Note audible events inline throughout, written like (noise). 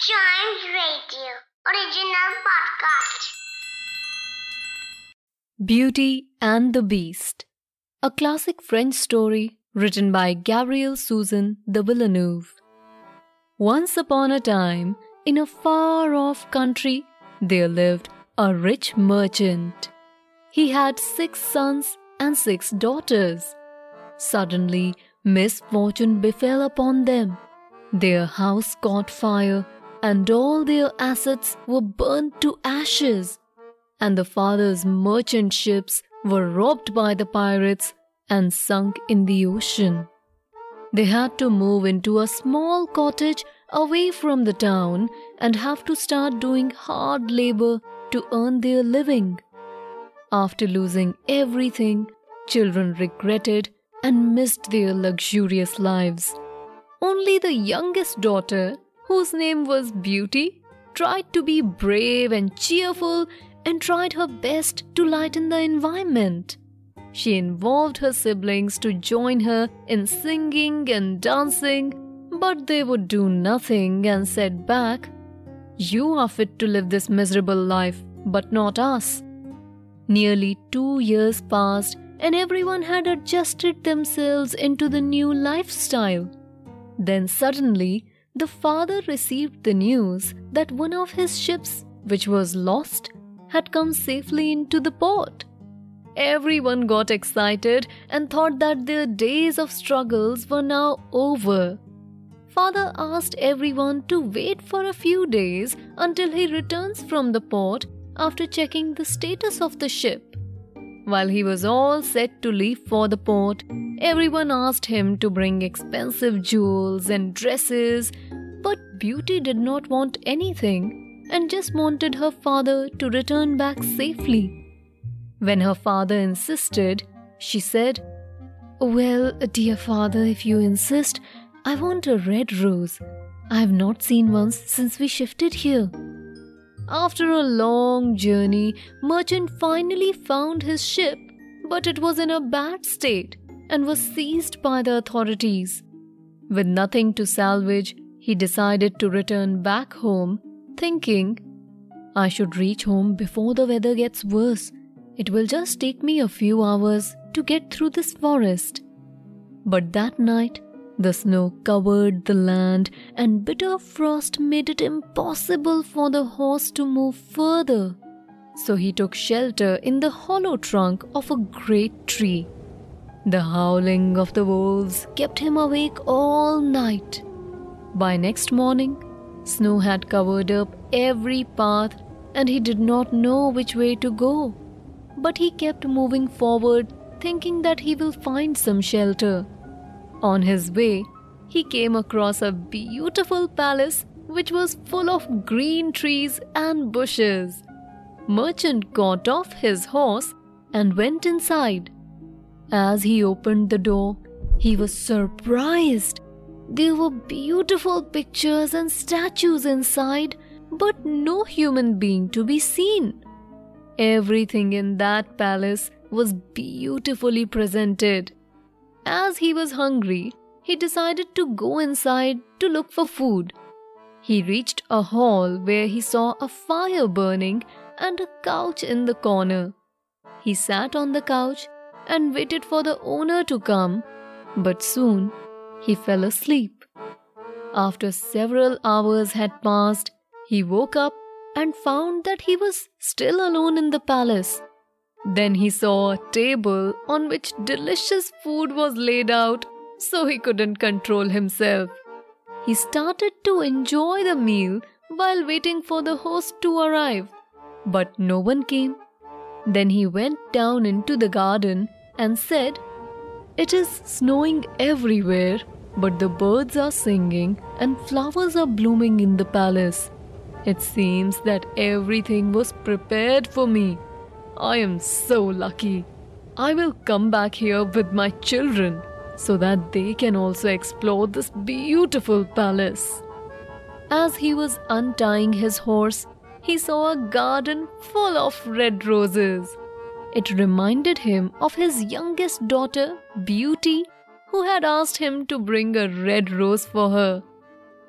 Chimes Radio original podcast. Beauty and the Beast, a classic French story written by Gabrielle Suzanne de Villeneuve. Once upon a time, in a far off country, there lived a rich merchant. He had six sons and six daughters. Suddenly, misfortune befell upon them. Their house caught fire and all their assets were burnt to ashes. And the father's merchant ships were robbed by the pirates and sunk in the ocean. They had to move into a small cottage away from the town and have to start doing hard labor to earn their living. After losing everything, children regretted and missed their luxurious lives. Only the youngest daughter whose name was Beauty, tried to be brave and cheerful and tried her best to lighten the environment. She involved her siblings to join her in singing and dancing, but they would do nothing and said back, You are fit to live this miserable life, but not us. Nearly two years passed, and everyone had adjusted themselves into the new lifestyle. Then suddenly, the father received the news that one of his ships, which was lost, had come safely into the port. Everyone got excited and thought that their days of struggles were now over. Father asked everyone to wait for a few days until he returns from the port after checking the status of the ship. While he was all set to leave for the port, everyone asked him to bring expensive jewels and dresses, but Beauty did not want anything and just wanted her father to return back safely. When her father insisted, she said, Well, dear father, if you insist, I want a red rose. I have not seen one since we shifted here. After a long journey, Merchant finally found his ship, but it was in a bad state and was seized by the authorities. With nothing to salvage, he decided to return back home, thinking, I should reach home before the weather gets worse. It will just take me a few hours to get through this forest. But that night, the snow covered the land, and bitter frost made it impossible for the horse to move further. So he took shelter in the hollow trunk of a great tree. The howling of the wolves kept him awake all night. By next morning, snow had covered up every path and he did not know which way to go. But he kept moving forward, thinking that he will find some shelter. On his way, he came across a beautiful palace which was full of green trees and bushes. Merchant got off his horse and went inside. As he opened the door, he was surprised. There were beautiful pictures and statues inside, but no human being to be seen. Everything in that palace was beautifully presented. As he was hungry, he decided to go inside to look for food. He reached a hall where he saw a fire burning and a couch in the corner. He sat on the couch and waited for the owner to come, but soon he fell asleep. After several hours had passed, he woke up and found that he was still alone in the palace. Then he saw a table on which delicious food was laid out, so he couldn't control himself. He started to enjoy the meal while waiting for the host to arrive, but no one came. Then he went down into the garden and said, It is snowing everywhere, but the birds are singing and flowers are blooming in the palace. It seems that everything was prepared for me. I am so lucky. I will come back here with my children so that they can also explore this beautiful palace. As he was untying his horse, he saw a garden full of red roses. It reminded him of his youngest daughter, Beauty, who had asked him to bring a red rose for her.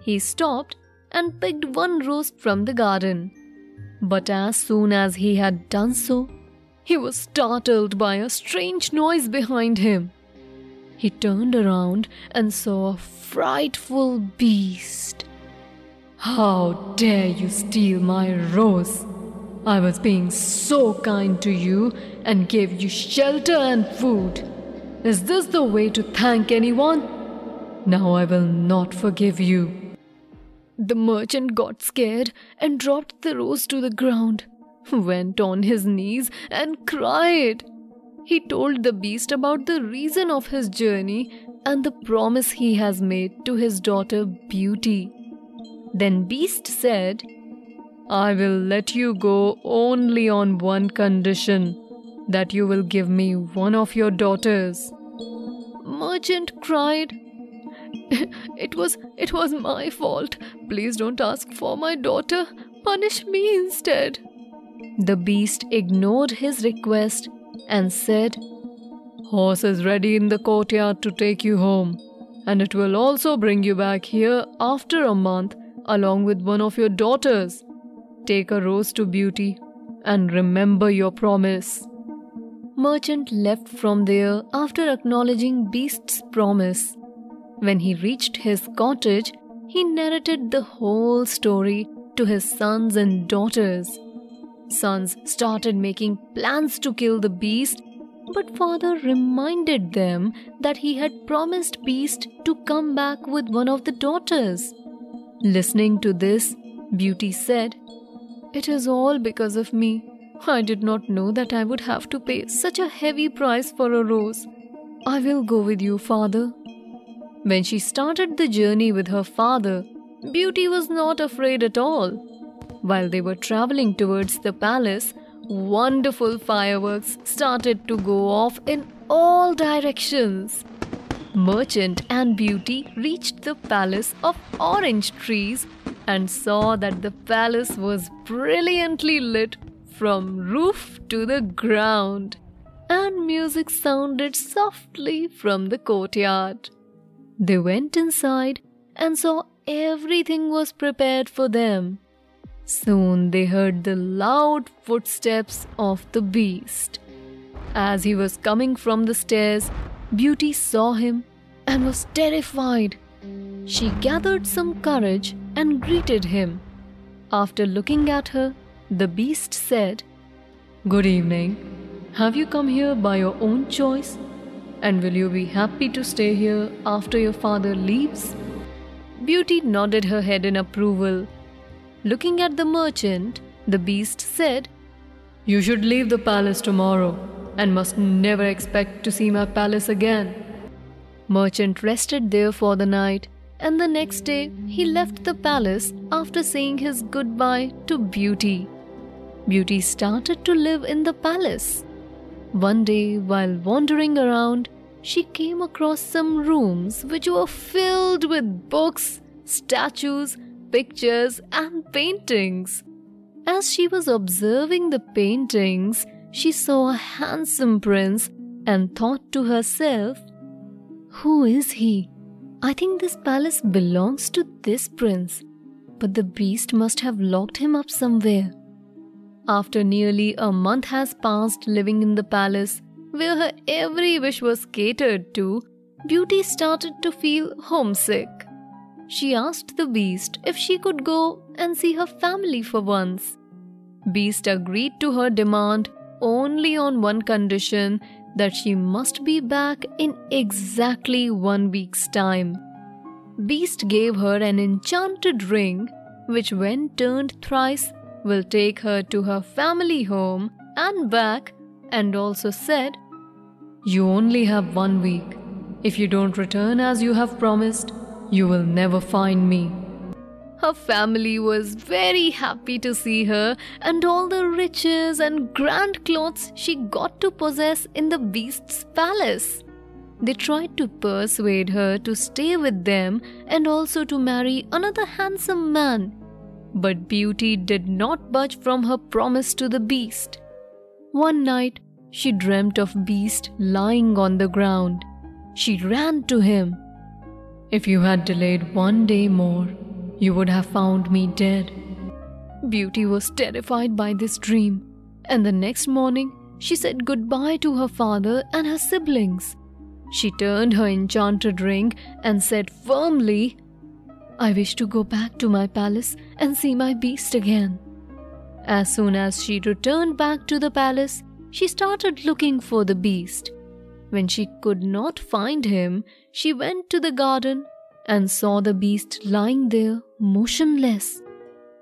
He stopped and picked one rose from the garden. But as soon as he had done so, he was startled by a strange noise behind him. He turned around and saw a frightful beast. How dare you steal my rose? I was being so kind to you and gave you shelter and food. Is this the way to thank anyone? Now I will not forgive you. The merchant got scared and dropped the rose to the ground, went on his knees, and cried. He told the beast about the reason of his journey and the promise he has made to his daughter Beauty. Then Beast said, I will let you go only on one condition that you will give me one of your daughters. Merchant cried, (laughs) It was it was my fault. Please don't ask for my daughter. Punish me instead. The beast ignored his request and said, Horse is ready in the courtyard to take you home, and it will also bring you back here after a month along with one of your daughters. Take a rose to beauty and remember your promise. Merchant left from there after acknowledging Beast's promise. When he reached his cottage, he narrated the whole story to his sons and daughters. Sons started making plans to kill the beast, but father reminded them that he had promised Beast to come back with one of the daughters. Listening to this, Beauty said, It is all because of me. I did not know that I would have to pay such a heavy price for a rose. I will go with you, father. When she started the journey with her father, Beauty was not afraid at all. While they were traveling towards the palace, wonderful fireworks started to go off in all directions. Merchant and Beauty reached the palace of orange trees and saw that the palace was brilliantly lit from roof to the ground, and music sounded softly from the courtyard. They went inside and saw everything was prepared for them. Soon they heard the loud footsteps of the beast. As he was coming from the stairs, Beauty saw him and was terrified. She gathered some courage and greeted him. After looking at her, the beast said, Good evening. Have you come here by your own choice? And will you be happy to stay here after your father leaves? Beauty nodded her head in approval. Looking at the merchant, the beast said, You should leave the palace tomorrow and must never expect to see my palace again. Merchant rested there for the night, and the next day he left the palace after saying his goodbye to Beauty. Beauty started to live in the palace. One day, while wandering around, she came across some rooms which were filled with books, statues, pictures, and paintings. As she was observing the paintings, she saw a handsome prince and thought to herself, Who is he? I think this palace belongs to this prince, but the beast must have locked him up somewhere. After nearly a month has passed living in the palace, where her every wish was catered to, Beauty started to feel homesick. She asked the beast if she could go and see her family for once. Beast agreed to her demand only on one condition that she must be back in exactly one week's time. Beast gave her an enchanted ring, which, when turned thrice, will take her to her family home and back, and also said, You only have one week. If you don't return as you have promised, you will never find me. Her family was very happy to see her and all the riches and grand clothes she got to possess in the beast's palace. They tried to persuade her to stay with them and also to marry another handsome man. But Beauty did not budge from her promise to the beast. One night, she dreamt of Beast lying on the ground. She ran to him. If you had delayed one day more, you would have found me dead. Beauty was terrified by this dream, and the next morning she said goodbye to her father and her siblings. She turned her enchanted ring and said firmly, I wish to go back to my palace and see my beast again. As soon as she returned back to the palace, she started looking for the beast. When she could not find him, she went to the garden and saw the beast lying there motionless.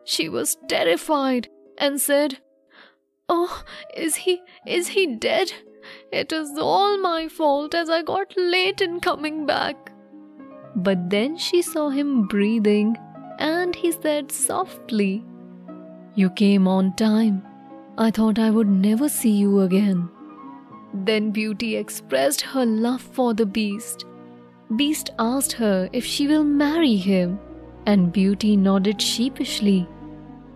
She was terrified and said, Oh, is he is he dead? It is all my fault as I got late in coming back. But then she saw him breathing and he said softly, You came on time. I thought I would never see you again. Then Beauty expressed her love for the beast. Beast asked her if she will marry him, and Beauty nodded sheepishly.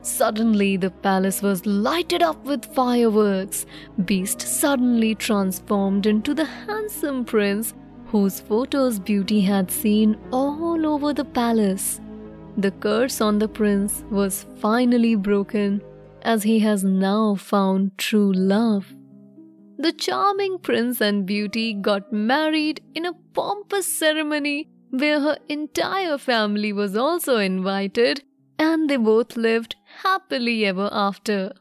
Suddenly, the palace was lighted up with fireworks. Beast suddenly transformed into the handsome prince whose photos Beauty had seen all over the palace. The curse on the prince was finally broken as he has now found true love. The charming prince and beauty got married in a pompous ceremony where her entire family was also invited, and they both lived happily ever after.